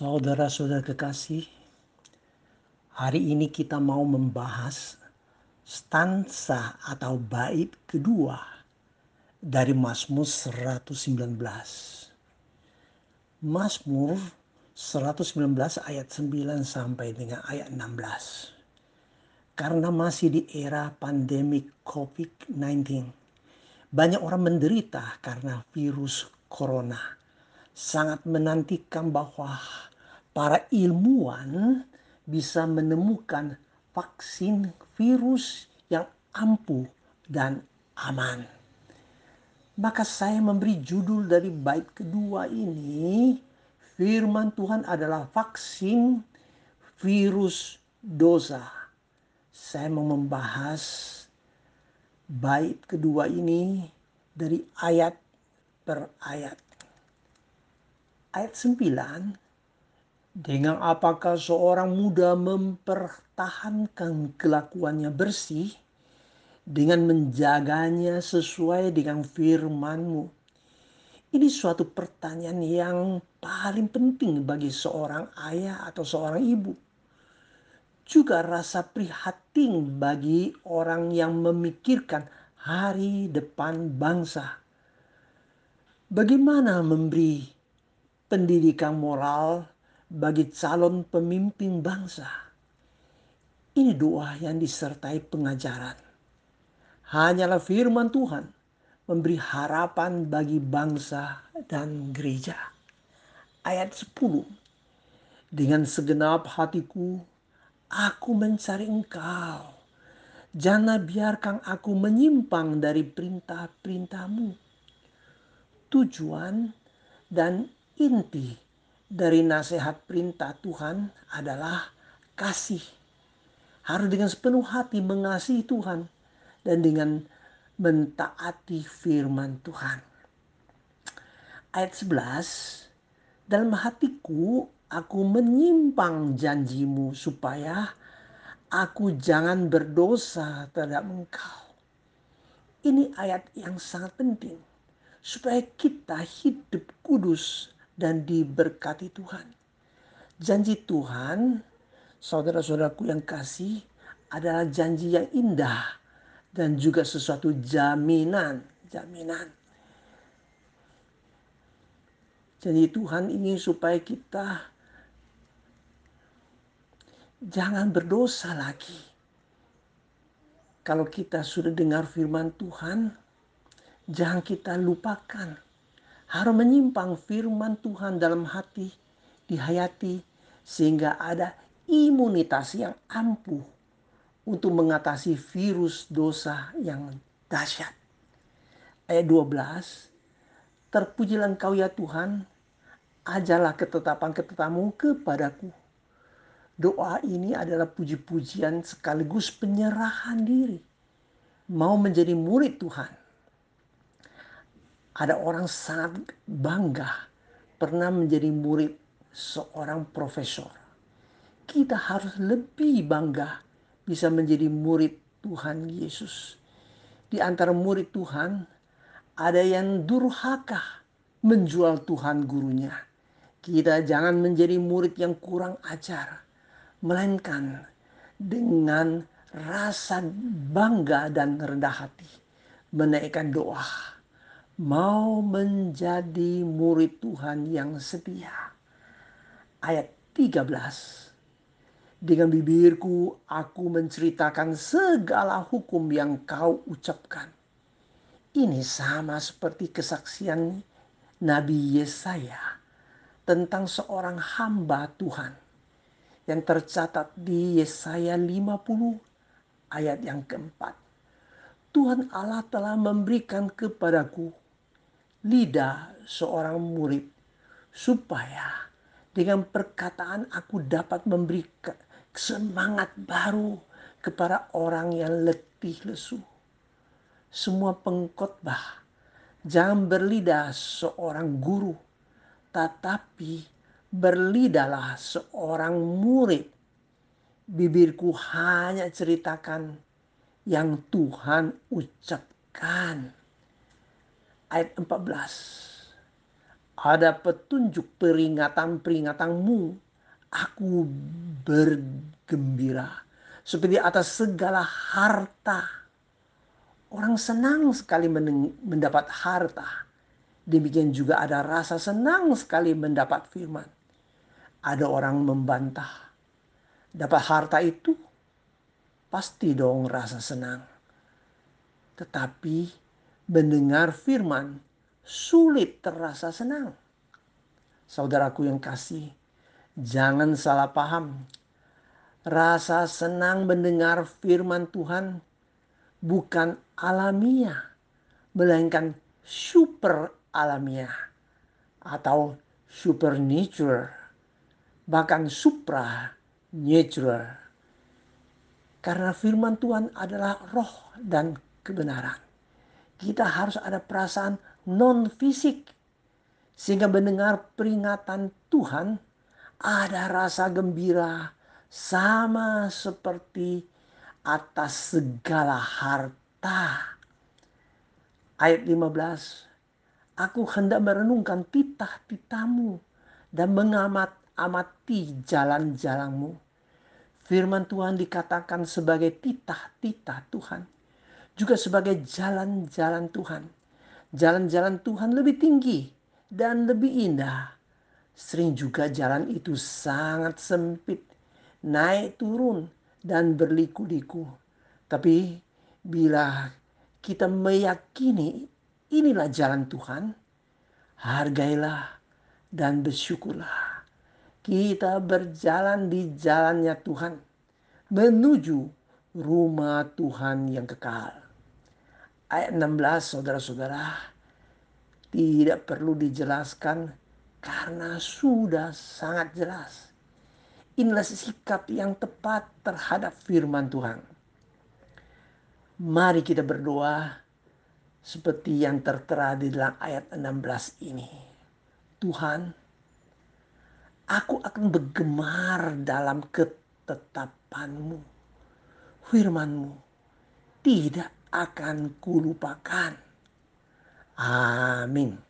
Saudara-saudara kekasih, hari ini kita mau membahas stansa atau bait kedua dari Mazmur 119. Mazmur 119 ayat 9 sampai dengan ayat 16. Karena masih di era pandemi COVID-19, banyak orang menderita karena virus corona. Sangat menantikan bahwa para ilmuwan bisa menemukan vaksin virus yang ampuh dan aman. Maka saya memberi judul dari bait kedua ini, firman Tuhan adalah vaksin virus dosa saya mau membahas bait kedua ini dari ayat per ayat. Ayat 9, dengan apakah seorang muda mempertahankan kelakuannya bersih dengan menjaganya sesuai dengan firmanmu. Ini suatu pertanyaan yang paling penting bagi seorang ayah atau seorang ibu juga rasa prihatin bagi orang yang memikirkan hari depan bangsa. Bagaimana memberi pendidikan moral bagi calon pemimpin bangsa? Ini doa yang disertai pengajaran. Hanyalah firman Tuhan memberi harapan bagi bangsa dan gereja. Ayat 10. Dengan segenap hatiku Aku mencari engkau. Jangan biarkan aku menyimpang dari perintah-perintahmu. Tujuan dan inti dari nasihat perintah Tuhan adalah kasih. Harus dengan sepenuh hati mengasihi Tuhan dan dengan mentaati firman Tuhan. Ayat 11, dalam hatiku aku menyimpang janjimu supaya aku jangan berdosa terhadap engkau. Ini ayat yang sangat penting supaya kita hidup kudus dan diberkati Tuhan. Janji Tuhan, saudara-saudaraku yang kasih, adalah janji yang indah dan juga sesuatu jaminan, jaminan. Jadi Tuhan ingin supaya kita jangan berdosa lagi. Kalau kita sudah dengar firman Tuhan, jangan kita lupakan. Harus menyimpang firman Tuhan dalam hati, dihayati, sehingga ada imunitas yang ampuh untuk mengatasi virus dosa yang dahsyat. Ayat 12, Terpujilah engkau ya Tuhan, ajalah ketetapan-ketetapanmu kepadaku Doa ini adalah puji-pujian sekaligus penyerahan diri. Mau menjadi murid Tuhan. Ada orang sangat bangga pernah menjadi murid seorang profesor. Kita harus lebih bangga bisa menjadi murid Tuhan Yesus. Di antara murid Tuhan ada yang durhaka menjual Tuhan gurunya. Kita jangan menjadi murid yang kurang ajar melainkan dengan rasa bangga dan rendah hati menaikkan doa mau menjadi murid Tuhan yang setia. Ayat 13. Dengan bibirku aku menceritakan segala hukum yang kau ucapkan. Ini sama seperti kesaksian Nabi Yesaya tentang seorang hamba Tuhan yang tercatat di Yesaya 50 ayat yang keempat. Tuhan Allah telah memberikan kepadaku lidah seorang murid supaya dengan perkataan aku dapat memberi semangat baru kepada orang yang letih lesu. Semua pengkhotbah jangan berlidah seorang guru, tetapi berlidahlah seorang murid. Bibirku hanya ceritakan yang Tuhan ucapkan. Ayat 14. ada petunjuk peringatan-peringatanmu, aku bergembira. Seperti atas segala harta. Orang senang sekali mendapat harta. Demikian juga ada rasa senang sekali mendapat firman. Ada orang membantah. Dapat harta itu pasti dong rasa senang. Tetapi mendengar firman sulit terasa senang. Saudaraku yang kasih, jangan salah paham. Rasa senang mendengar firman Tuhan bukan alamiah, melainkan super alamiah atau supernatural, bahkan supra natural. Karena firman Tuhan adalah roh dan kebenaran. Kita harus ada perasaan non fisik sehingga mendengar peringatan Tuhan ada rasa gembira sama seperti atas segala harta. Ayat 15. Aku hendak merenungkan titah-titahmu dan mengamat-amati jalan-jalanmu. Firman Tuhan dikatakan sebagai titah-titah Tuhan. Juga sebagai jalan-jalan Tuhan. Jalan-jalan Tuhan lebih tinggi dan lebih indah. Sering juga jalan itu sangat sempit naik turun dan berliku-liku. Tapi bila kita meyakini inilah jalan Tuhan, hargailah dan bersyukurlah. Kita berjalan di jalannya Tuhan menuju rumah Tuhan yang kekal. Ayat 16 saudara-saudara tidak perlu dijelaskan karena sudah sangat jelas Inilah sikap yang tepat terhadap firman Tuhan. Mari kita berdoa seperti yang tertera di dalam ayat 16 ini. Tuhan, aku akan bergemar dalam ketetapanmu. Firmanmu tidak akan kulupakan. Amin.